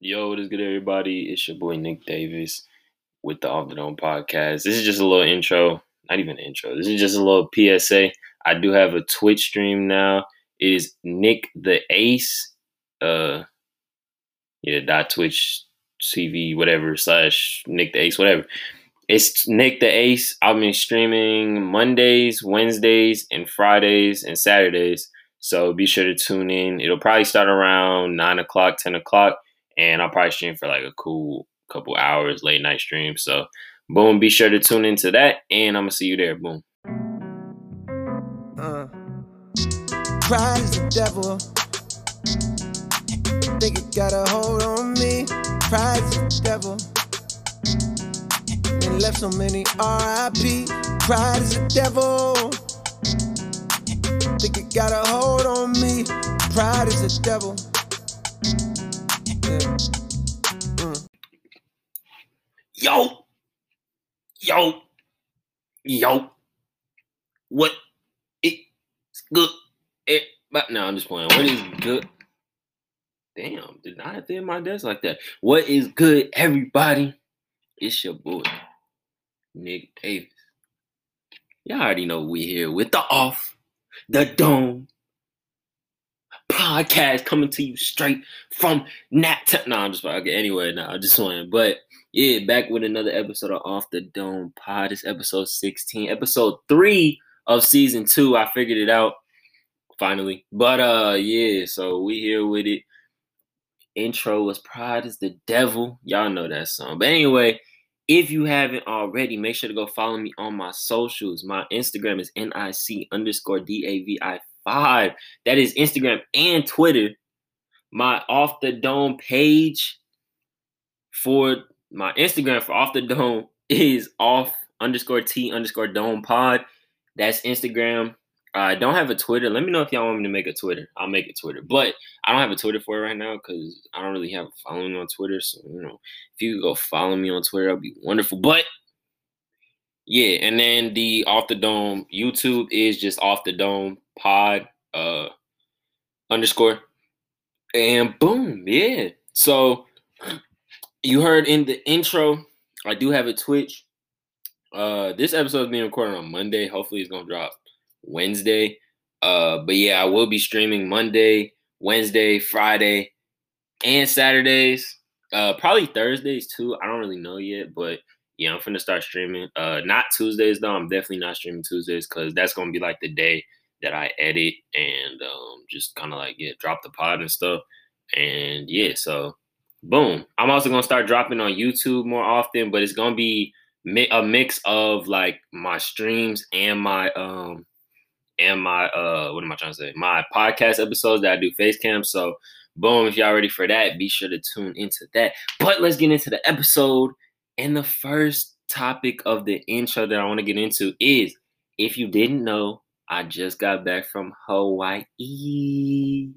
Yo, what is good, everybody? It's your boy Nick Davis with the Off the Dome podcast. This is just a little intro, not even intro. This is just a little PSA. I do have a Twitch stream now. It is Nick the Ace. Uh, yeah, dot Twitch TV whatever slash Nick the Ace whatever. It's Nick the Ace. I've been streaming Mondays, Wednesdays, and Fridays and Saturdays. So be sure to tune in. It'll probably start around nine o'clock, ten o'clock and I'll probably stream for like a cool couple hours, late night stream. So, boom, be sure to tune into that, and I'm gonna see you there. Boom. Uh, pride is the devil. Think it got a hold on me. Pride is the devil. And left so many R.I.P. Pride is the devil. Think it got a hold on me. Pride is the devil. Mm. Yo, yo, yo. What is good? It, but no, I'm just playing. What is good? Damn, did not have to my desk like that. What is good, everybody? It's your boy, Nick Davis. Y'all already know we here with the off, the dome, podcast coming to you straight from Nat. no, I'm just okay. Anyway, no, I just want. But yeah, back with another episode of Off the Dome Pod. It's episode 16, episode three of season two. I figured it out finally. But uh, yeah. So we here with it. Intro was Pride is the Devil. Y'all know that song. But anyway. If you haven't already, make sure to go follow me on my socials. My Instagram is NIC underscore D-A-V-I five. That is Instagram and Twitter. My off the dome page for my Instagram for off the dome is off underscore T underscore dome pod. That's Instagram. I don't have a Twitter. Let me know if y'all want me to make a Twitter. I'll make a Twitter. But I don't have a Twitter for it right now because I don't really have a following on Twitter. So, you know, if you go follow me on Twitter, that'd be wonderful. But yeah, and then the off the dome YouTube is just off the dome pod uh underscore. And boom, yeah. So you heard in the intro, I do have a Twitch. Uh this episode is being recorded on Monday. Hopefully it's gonna drop Wednesday. Uh but yeah, I will be streaming Monday, Wednesday, Friday, and Saturdays. Uh probably Thursdays too. I don't really know yet, but yeah, I'm finna start streaming. Uh not Tuesdays though. I'm definitely not streaming Tuesdays because that's gonna be like the day that I edit and um, just kind of like yeah, drop the pod and stuff. And yeah, so boom. I'm also gonna start dropping on YouTube more often, but it's gonna be a mix of like my streams and my um and my uh what am I trying to say? My podcast episodes that I do face cam. So boom, if y'all ready for that, be sure to tune into that. But let's get into the episode. And the first topic of the intro that I want to get into is if you didn't know, I just got back from Hawaii.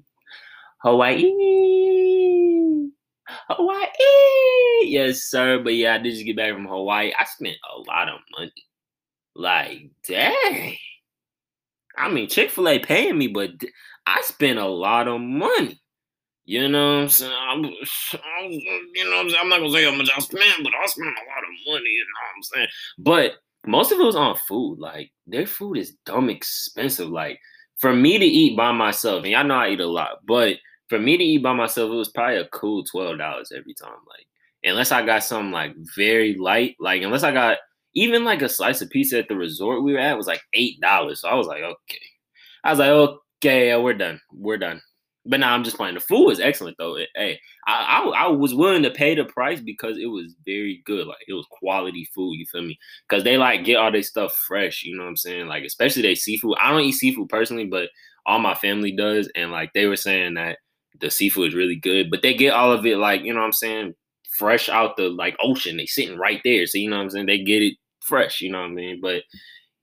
Hawaii. Hawaii. Yes, sir. But yeah, I did just get back from Hawaii. I spent a lot of money. Like, dang. I mean, Chick fil A paying me, but I spent a lot of money. You know what I'm saying? I'm, you know I'm? I'm not to say how much I spent, but I spent a lot of money. You know what I'm saying? But most of it was on food. Like their food is dumb expensive. Like for me to eat by myself, and y'all know I eat a lot, but for me to eat by myself, it was probably a cool twelve dollars every time. Like unless I got something like very light, like unless I got even like a slice of pizza at the resort we were at was like eight dollars. So I was like, okay. I was like, okay, we're done. We're done. But now I'm just playing. The food was excellent though. It, hey, I, I, I was willing to pay the price because it was very good. Like it was quality food. You feel me? Because they like get all their stuff fresh. You know what I'm saying? Like especially they seafood. I don't eat seafood personally, but all my family does. And like they were saying that the seafood is really good, but they get all of it like you know what I'm saying, fresh out the like ocean. They sitting right there, so you know what I'm saying. They get it fresh. You know what I mean? But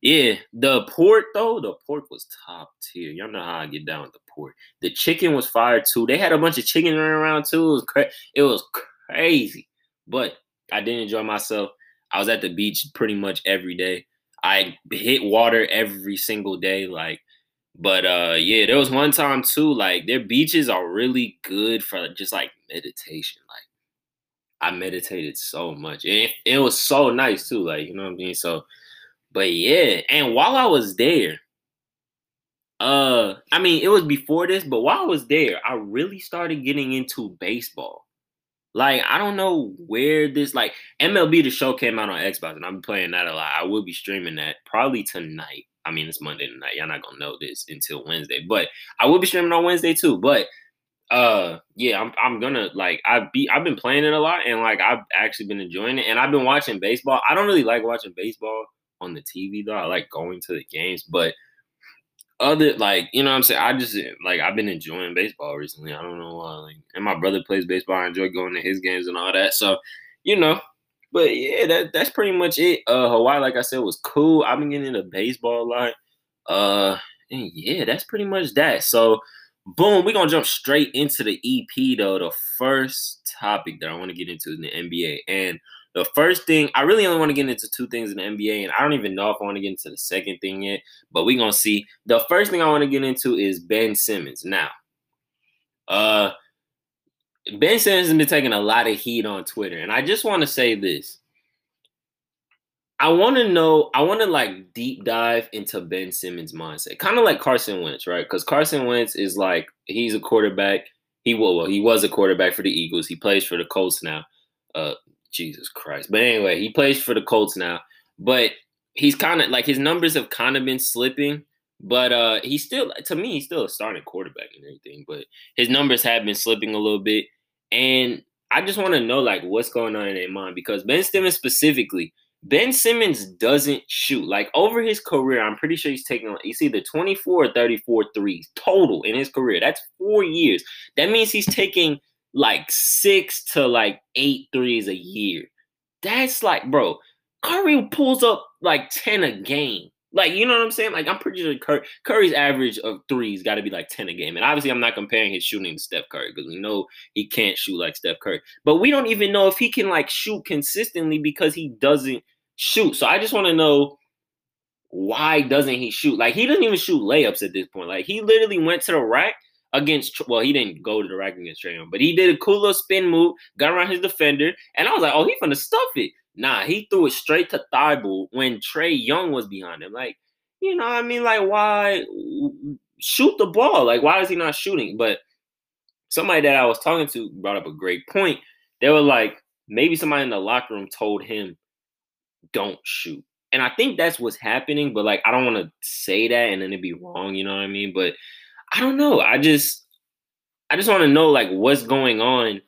yeah, the pork though, the pork was top tier. Y'all know how I get down with the pork. The chicken was fire too. They had a bunch of chicken running around too. It was cra- it was crazy, but I did enjoy myself. I was at the beach pretty much every day. I hit water every single day, like. But uh, yeah, there was one time too. Like their beaches are really good for just like meditation. Like I meditated so much. And it, it was so nice too, like, you know what I mean? So, but yeah, and while I was there, uh, I mean, it was before this, but while I was there, I really started getting into baseball. Like, I don't know where this like MLB the show came out on Xbox, and I'm playing that a lot. I will be streaming that probably tonight. I mean, it's Monday tonight. Y'all not gonna know this until Wednesday, but I will be streaming on Wednesday too. But uh, yeah, I'm I'm gonna like I be I've been playing it a lot, and like I've actually been enjoying it, and I've been watching baseball. I don't really like watching baseball on the TV though. I like going to the games, but other like you know what I'm saying I just like I've been enjoying baseball recently. I don't know why. Like, and my brother plays baseball. I enjoy going to his games and all that. So, you know, but yeah, that that's pretty much it. Uh, Hawaii, like I said, was cool. I've been getting into baseball a lot. Uh, and yeah, that's pretty much that. So, boom, we're gonna jump straight into the EP though. The first topic that I want to get into is the NBA and the first thing, I really only want to get into two things in the NBA, and I don't even know if I want to get into the second thing yet, but we're gonna see. The first thing I want to get into is Ben Simmons. Now, uh Ben Simmons has been taking a lot of heat on Twitter, and I just want to say this. I want to know, I want to like deep dive into Ben Simmons' mindset, kind of like Carson Wentz, right? Because Carson Wentz is like he's a quarterback. He well, he was a quarterback for the Eagles. He plays for the Colts now. Uh, Jesus Christ. But anyway, he plays for the Colts now. But he's kind of like his numbers have kind of been slipping. But uh he's still to me, he's still a starting quarterback and everything. But his numbers have been slipping a little bit. And I just want to know like what's going on in their mind because Ben Simmons specifically, Ben Simmons doesn't shoot. Like over his career, I'm pretty sure he's taking he's either 24 or 34 threes total in his career. That's four years. That means he's taking like six to like eight threes a year. That's like, bro, Curry pulls up like 10 a game. Like, you know what I'm saying? Like, I'm pretty sure Curry, Curry's average of threes got to be like 10 a game. And obviously, I'm not comparing his shooting to Steph Curry because we know he can't shoot like Steph Curry. But we don't even know if he can like shoot consistently because he doesn't shoot. So I just want to know why doesn't he shoot? Like, he doesn't even shoot layups at this point. Like, he literally went to the rack against well, he didn't go to the rack against Trae Young, but he did a cool little spin move, got around his defender, and I was like, oh, he's gonna stuff it. Nah, he threw it straight to Thybulle when Trae Young was behind him. Like, you know, I mean, like, why shoot the ball? Like, why is he not shooting? But somebody that I was talking to brought up a great point. They were like, maybe somebody in the locker room told him, don't shoot. And I think that's what's happening, but like I don't want to say that and then it'd be wrong, you know what I mean? But I don't know. I just I just want to know like what's going on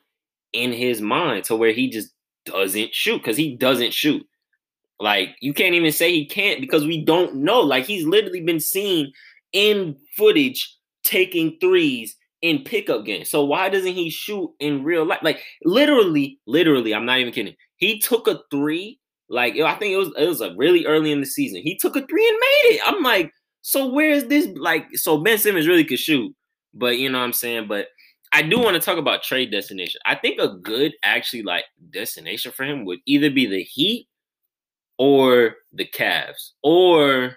in his mind to where he just doesn't shoot because he doesn't shoot. Like you can't even say he can't because we don't know. Like he's literally been seen in footage taking threes in pickup games. So why doesn't he shoot in real life? Like literally, literally, I'm not even kidding. He took a three. Like I think it was it was like really early in the season. He took a three and made it. I'm like, so where is this like so Ben Simmons really could shoot, but you know what I'm saying? But I do want to talk about trade destination. I think a good actually like destination for him would either be the Heat or the Cavs. Or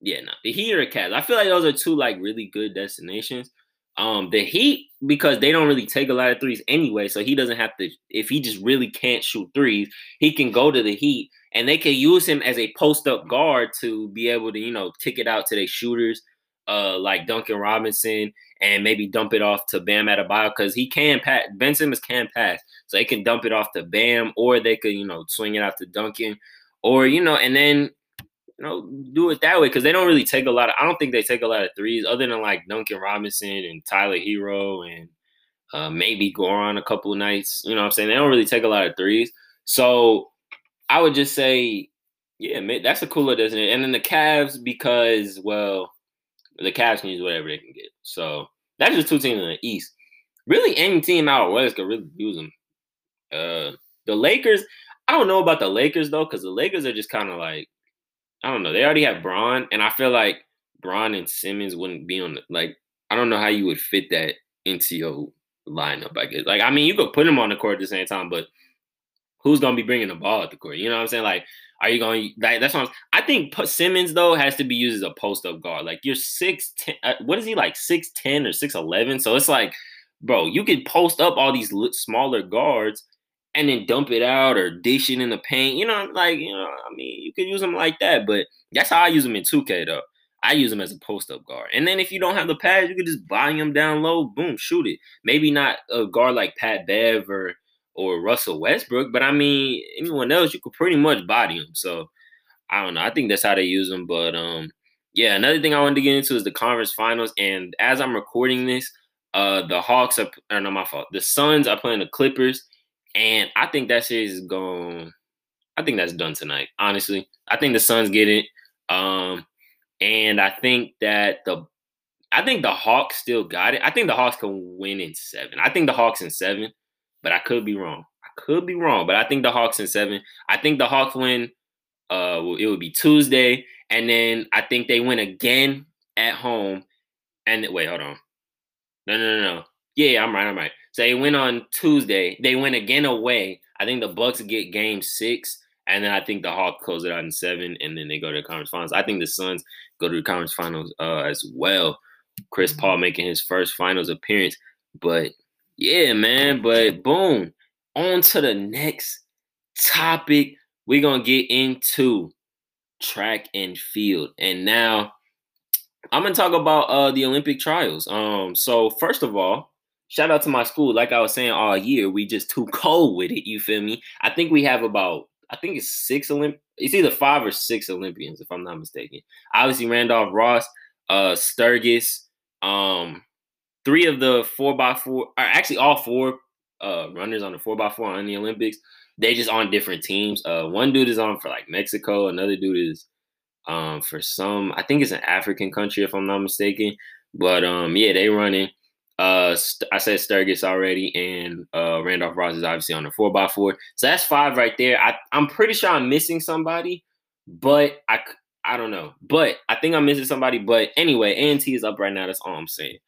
yeah, no, the Heat or Cavs. I feel like those are two like really good destinations. Um, the Heat because they don't really take a lot of threes anyway, so he doesn't have to. If he just really can't shoot threes, he can go to the Heat and they can use him as a post up guard to be able to, you know, kick it out to their shooters, uh, like Duncan Robinson, and maybe dump it off to Bam Adebayo because he can pass. Ben Simmons can pass, so they can dump it off to Bam, or they could, you know, swing it out to Duncan, or you know, and then you know, do it that way because they don't really take a lot of. I don't think they take a lot of threes other than like Duncan Robinson and Tyler Herro and uh, maybe Goran a couple nights. You know what I'm saying? They don't really take a lot of threes. So I would just say, yeah, man, that's a cooler, doesn't it? And then the Cavs because, well, the Cavs can use whatever they can get. So that's just two teams in the East. Really, any team out west could really use them. Uh, the Lakers, I don't know about the Lakers though, because the Lakers are just kind of like, I don't know. They already have Bron, and I feel like Bron and Simmons wouldn't be on the like. I don't know how you would fit that into your lineup. I guess. Like, I mean, you could put them on the court at the same time, but who's gonna be bringing the ball at the court? You know what I'm saying? Like, are you going? Like, that's what I'm, I think. Simmons though has to be used as a post up guard. Like you're six ten. Uh, what is he like? Six ten or six eleven? So it's like bro, you could post up all these smaller guards and then dump it out or dish it in the paint. You know, like, you know, I mean, you could use them like that, but that's how I use them in 2K though. I use them as a post up guard. And then if you don't have the pads, you could just buy them down low, boom, shoot it. Maybe not a guard like Pat Bev or or Russell Westbrook, but I mean, anyone else, you could pretty much body them. So I don't know. I think that's how they use them. But um, yeah, another thing I wanted to get into is the conference finals. And as I'm recording this, uh, the Hawks are, or not my fault. The Suns are playing the Clippers, and I think that shit is going. I think that's done tonight. Honestly, I think the Suns get it. Um, and I think that the, I think the Hawks still got it. I think the Hawks can win in seven. I think the Hawks in seven, but I could be wrong. I could be wrong, but I think the Hawks in seven. I think the Hawks win. Uh, it would be Tuesday, and then I think they win again at home. And wait, hold on. No, no, no, no. Yeah, I'm right. I'm right. So they win on Tuesday. They win again away. I think the Bucks get game six, and then I think the Hawks close it out in seven, and then they go to the conference finals. I think the Suns go to the conference finals uh, as well. Chris Paul mm-hmm. making his first finals appearance. But yeah, man. But boom. On to the next topic. We're gonna get into track and field. And now I'm gonna talk about uh the Olympic trials. Um, so first of all, shout out to my school. Like I was saying all year, we just too cold with it. You feel me? I think we have about I think it's six Olymp. It's either five or six Olympians, if I'm not mistaken. Obviously, Randolph Ross, uh, Sturgis, um, three of the four by four, or actually all four uh runners on the four by four on the Olympics. They just on different teams. Uh, one dude is on for like Mexico. Another dude is um for some. I think it's an African country, if I'm not mistaken. But um, yeah, they running. Uh, I said Sturgis already, and uh, Randolph Ross is obviously on the four x four. So that's five right there. I, I'm pretty sure I'm missing somebody, but I I don't know. But I think I'm missing somebody. But anyway, A&T is up right now. That's all I'm saying.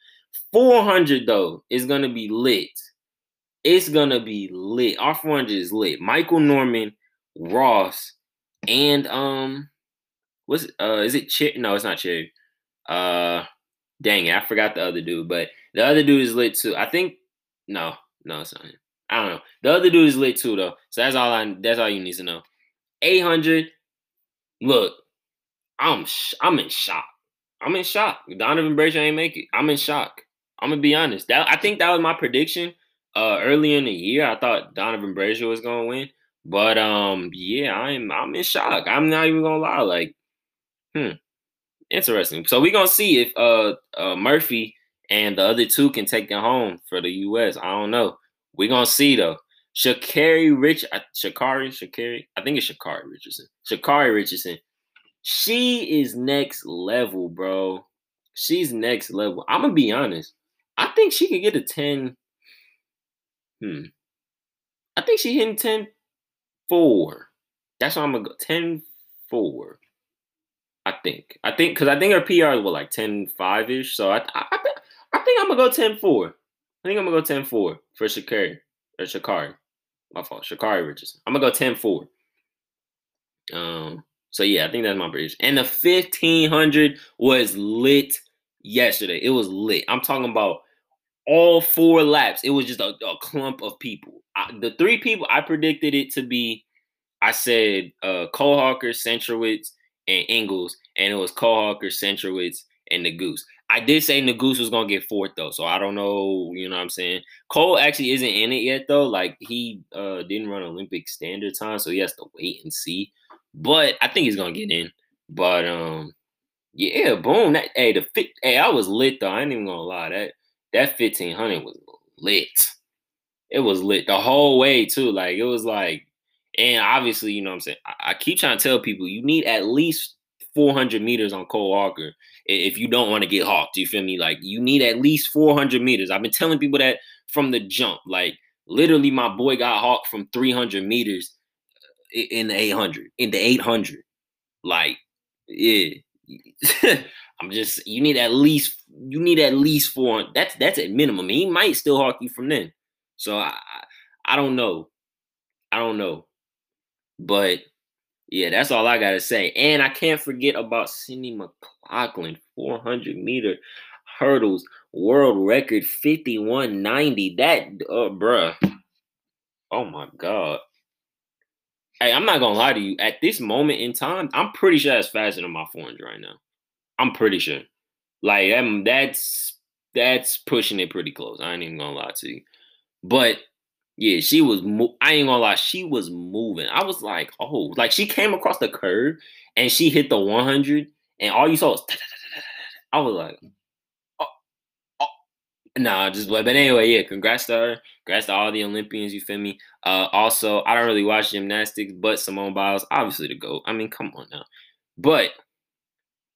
400 though is gonna be lit. It's gonna be lit. Our 400 is lit. Michael Norman, Ross, and um, what's uh, is it Cherry? No, it's not Cherry. Uh, dang it, I forgot the other dude, but the other dude is lit too. I think no, no, it's not him. I don't know. The other dude is lit too though. So that's all I that's all you need to know. 800. Look, I'm sh- I'm in shock. I'm in shock. Donavan Brazier ain't make it. I'm in shock. I'm gonna be honest. That I think that was my prediction. Uh, early in the year, I thought Donavan Brazier was gonna win, but um, yeah, I'm I'm in shock. I'm not even gonna lie. Like, hmm, interesting. So we're gonna see if uh, uh Murphy and the other two can take it home for the U.S. I don't know. We're gonna see though. Shakari Rich, Shakari, Sha'Carri, Sha'Carri, I think it's Shakari Richardson. Shakari Richardson. She is next level, bro. She's next level. I'm gonna be honest. I think she could get a 10. Hmm. I think she hitting 10 4. That's what I'm gonna go. 10 4. I think. I think because I think her PR was like 10 5 ish. So I, I, I, I think I'm gonna go 10 4. I think I'm gonna go 10 4 for Shakari or Shakari. My fault. Sha'Carri Richardson. I'm gonna go 10 4. Um, so yeah, I think that's my prediction. And the 1500 was lit yesterday. It was lit. I'm talking about all four laps. It was just a, a clump of people. I, the three people I predicted it to be, I said uh Cole Hocker, Centrowitz, and Engels, and it was Cole Hocker, Centrowitz, and the Goose. I did say the Goose was gonna get fourth though, so I don't know. You know what I'm saying? Cole actually isn't in it yet though. Like he uh didn't run Olympic standard time, so he has to wait and see. But I think he's gonna get in. But um, yeah, boom. That hey, the fit. Hey, I was lit though. I ain't even gonna lie. That that 1500 was lit. It was lit the whole way too. Like it was like, and obviously, you know what I'm saying. I, I keep trying to tell people you need at least 400 meters on Cole Hocker if you don't want to get hawked. You feel me? Like you need at least 400 meters. I've been telling people that from the jump. Like literally, my boy got hawked from 300 meters in the 800, in the 800. Like, yeah. I'm just you need at least you need at least four. That's that's at minimum. He might still hawk you from then. So I I don't know. I don't know. But yeah, that's all I gotta say. And I can't forget about Sydney McLaughlin, 400 meter hurdles world record 5190. That, uh, bruh. Oh my God. Hey, I'm not gonna lie to you. At this moment in time, I'm pretty sure that's faster than my 400 right now. I'm pretty sure. Like, um, that's that's pushing it pretty close. I ain't even gonna lie to you. But yeah, she was. Mo- I ain't gonna lie, she was moving. I was like, oh, like she came across the curve and she hit the 100, and all you saw was. I was like. Nah, just but but anyway, yeah. Congrats to her. Congrats to all the Olympians. You feel me? Uh, also, I don't really watch gymnastics, but Simone Biles, obviously the goat. I mean, come on now. But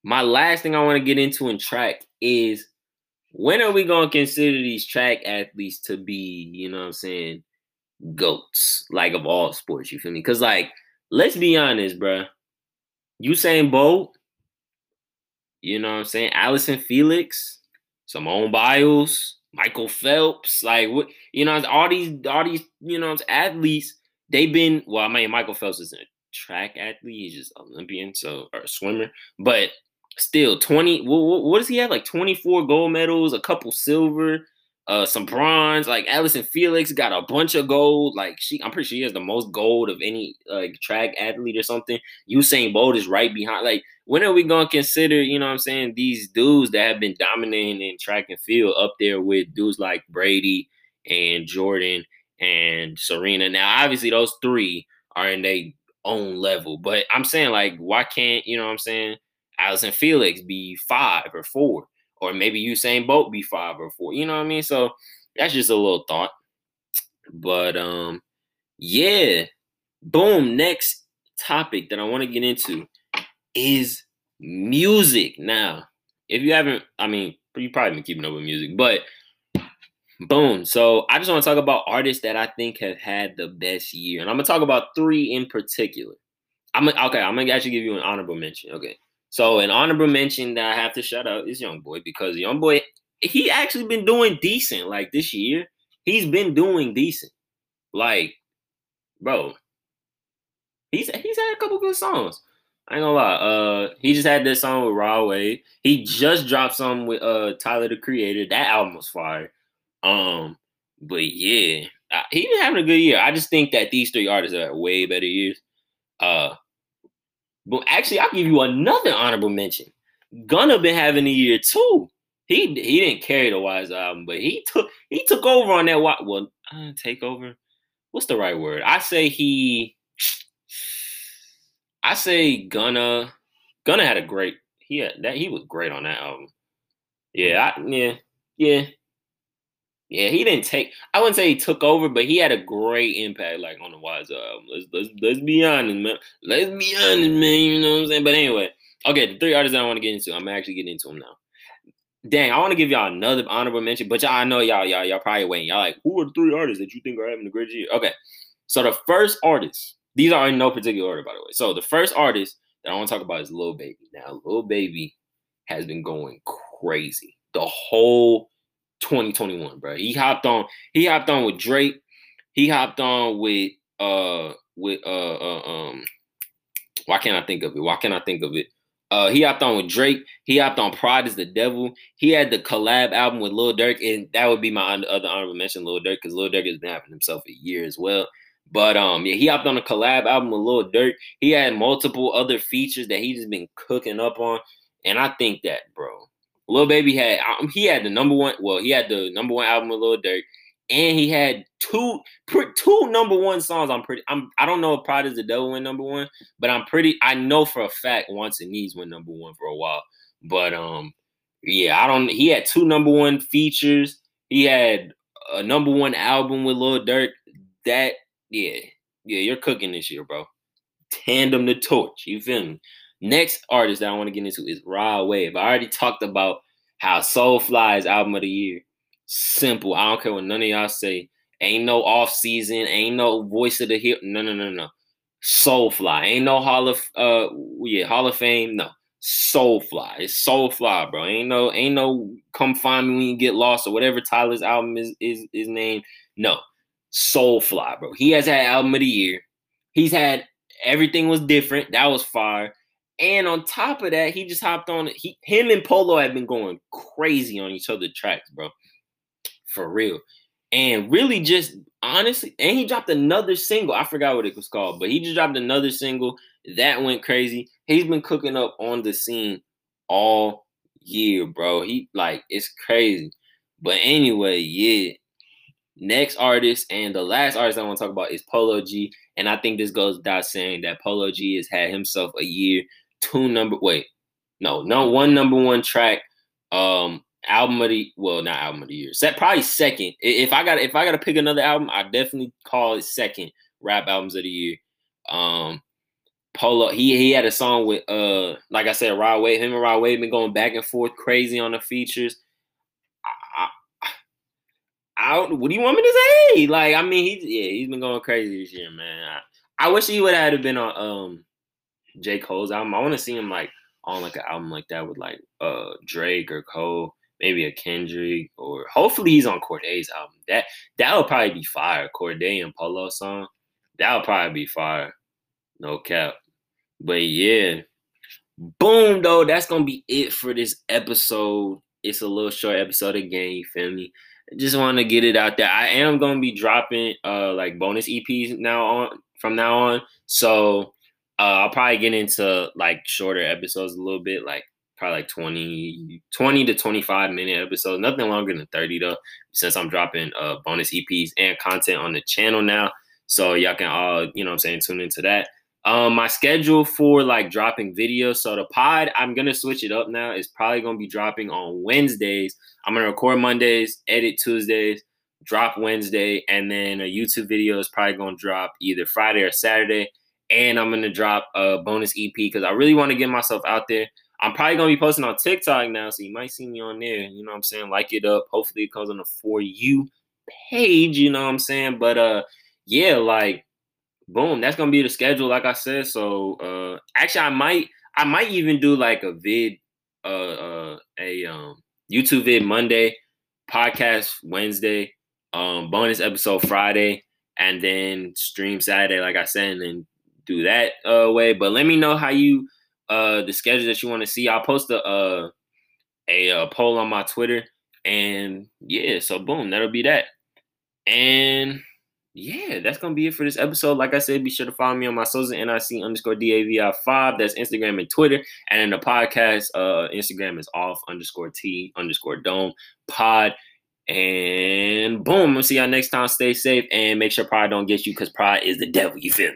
my last thing I want to get into in track is when are we gonna consider these track athletes to be, you know what I'm saying, goats, like of all sports, you feel me? Cause like, let's be honest, bro. Usain Bolt, you know what I'm saying? Allison Felix, Simone Biles, Michael Phelps, like what you know, all these, all these, you know, athletes, they've been well, I mean, Michael Phelps isn't a track athlete, he's just Olympian, so or a swimmer, but still 20 what, what does he have like 24 gold medals a couple silver uh some bronze like Allison Felix got a bunch of gold like she I'm pretty sure she has the most gold of any like track athlete or something. Usain Bolt is right behind like when are we to consider you know what I'm saying these dudes that have been dominating in track and field up there with dudes like Brady and Jordan and Serena? Now obviously those three are in their own level but I'm saying like why can't you know what I'm saying Allison Felix be five or four, or maybe Usain Bolt be five or four. You know what I mean? So that's just a little thought. But um, yeah. Boom. Next topic that I want to get into is music. Now, if you haven't, I mean, you probably been keeping up with music, but boom. So I just want to talk about artists that I think have had the best year, and I'm gonna talk about three in particular. I'm okay. I'm gonna actually give you an honorable mention. Okay. So an honorable mention that I have to shout out is Young Boy because Young Boy he actually been doing decent like this year. He's been doing decent. Like, bro, he's he's had a couple good songs. I ain't gonna lie. Uh, he just had this song with Rod Wave. He just dropped some with uh Tyler the Creator. That album was fire. Um, but yeah, he been having a good year. I just think that these three artists are way better years. Uh, but actually, I'll give you another honorable mention. Gunna been having a year too. He he didn't carry the Wise album, but he took he took over on that. Well, uh, take over. What's the right word? I say he. I say Gunna. Gunna had a great. He that. He was great on that album. Yeah, I, yeah, yeah. Yeah, he didn't take. I wouldn't say he took over, but he had a great impact, like on the Wise album. Let's let's let's be honest, man. Let's be honest, man. You know what I'm saying? But anyway, okay, the three artists I want to get into, I'm actually getting into them now. Dang, I want to give y'all another honorable mention, but y'all, I know y'all, y'all, y'all probably waiting. Y'all like, who are the three artists that you think are having a great year? Okay, so the first artist, these are in no particular order, by the way. So the first artist that I want to talk about is Lil Baby. Now, Lil Baby has been going crazy the whole 2021, bro. He hopped on. He hopped on with Drake. He hopped on with uh with uh, uh um. Why can't I think of it? Why can't I think of it? Uh, he hopped on with Drake. He hopped on Pride is the Devil. He had the collab album with Lil Durk, and that would be my other honorable mention, Lil Durk, because Lil Durk has been having himself a year as well. But um, yeah, he hopped on a collab album with Lil Durk. He had multiple other features that he just been cooking up on, and I think that, bro, Lil Baby had um, he had the number one. Well, he had the number one album with Lil Durk, and he had two two number one songs. I'm pretty. I'm. I don't know if Pride is the Devil went number one, but I'm pretty. I know for a fact Wants and Needs went number one for a while. But um, yeah, I don't. He had two number one features. He had a number one album with Lil Durk. That yeah, yeah, you're cooking this year, bro. Tandem the torch. You feel me? Next artist that I want to get into is Rod Wave. I already talked about how Soulfly's album of the year. Simple. I don't care what none of y'all say. Ain't no off season. Ain't no voice of the hip. No, no, no, no. Soulfly. Ain't no Hall of uh yeah Hall of Fame. No. Soulfly. It's Soulfly, bro. Ain't no ain't no come find me when you get lost or whatever Tyler's album is is is named. No. Soulfly, bro. He has had album of the year. He's had everything was different. That was fire And on top of that, he just hopped on. He, him and Polo have been going crazy on each other tracks, bro, for real. And really, just honestly, and he dropped another single. I forgot what it was called, but he just dropped another single that went crazy. He's been cooking up on the scene all year, bro. He like it's crazy. But anyway, yeah. Next artist and the last artist I want to talk about is Polo G. And I think this goes without saying that Polo G has had himself a year, two number wait, no, no one number one track, um, album of the well, not album of the year. Set probably second. If I got if I gotta pick another album, I definitely call it second rap albums of the year. Um Polo, he he had a song with uh, like I said, Rod Wave. Him and Rod Wave been going back and forth crazy on the features. I, what do you want me to say? Like, I mean, he's yeah, he's been going crazy this year, man. I, I wish he would have been on um J. Cole's album. I want to see him like on like an album like that with like uh Drake or Cole, maybe a Kendrick, or hopefully he's on Cordae's album. That that would probably be fire. Cordae and Polo song. That would probably be fire. No cap. But yeah, boom though. That's gonna be it for this episode. It's a little short episode again. You feel me? I just want to get it out there. I am gonna be dropping uh like bonus EPs now on from now on. So uh, I'll probably get into like shorter episodes a little bit, like probably like 20, 20 to 25 minute episodes. Nothing longer than 30 though, since I'm dropping uh bonus EPs and content on the channel now. So y'all can all, you know I'm saying, tune into that. Um, my schedule for like dropping videos. So the pod, I'm gonna switch it up now. It's probably gonna be dropping on Wednesdays. I'm gonna record Mondays, edit Tuesdays, drop Wednesday, and then a YouTube video is probably gonna drop either Friday or Saturday. And I'm gonna drop a bonus EP because I really want to get myself out there. I'm probably gonna be posting on TikTok now, so you might see me on there. You know what I'm saying? Like it up. Hopefully it comes on the for you page. You know what I'm saying? But uh, yeah, like boom, that's gonna be the schedule, like I said. So uh actually I might I might even do like a vid uh uh a um YouTube vid Monday, podcast Wednesday, um bonus episode Friday, and then stream Saturday, like I said, and then do that uh way. But let me know how you uh the schedule that you want to see. I'll post a uh a uh, poll on my Twitter. And yeah, so boom, that'll be that. And yeah, that's gonna be it for this episode. Like I said, be sure to follow me on my socials, NIC underscore DAVI5. That's Instagram and Twitter. And in the podcast, uh, Instagram is off underscore T underscore dome pod. And boom, we'll see y'all next time. Stay safe and make sure pride don't get you because pride is the devil. You feel me?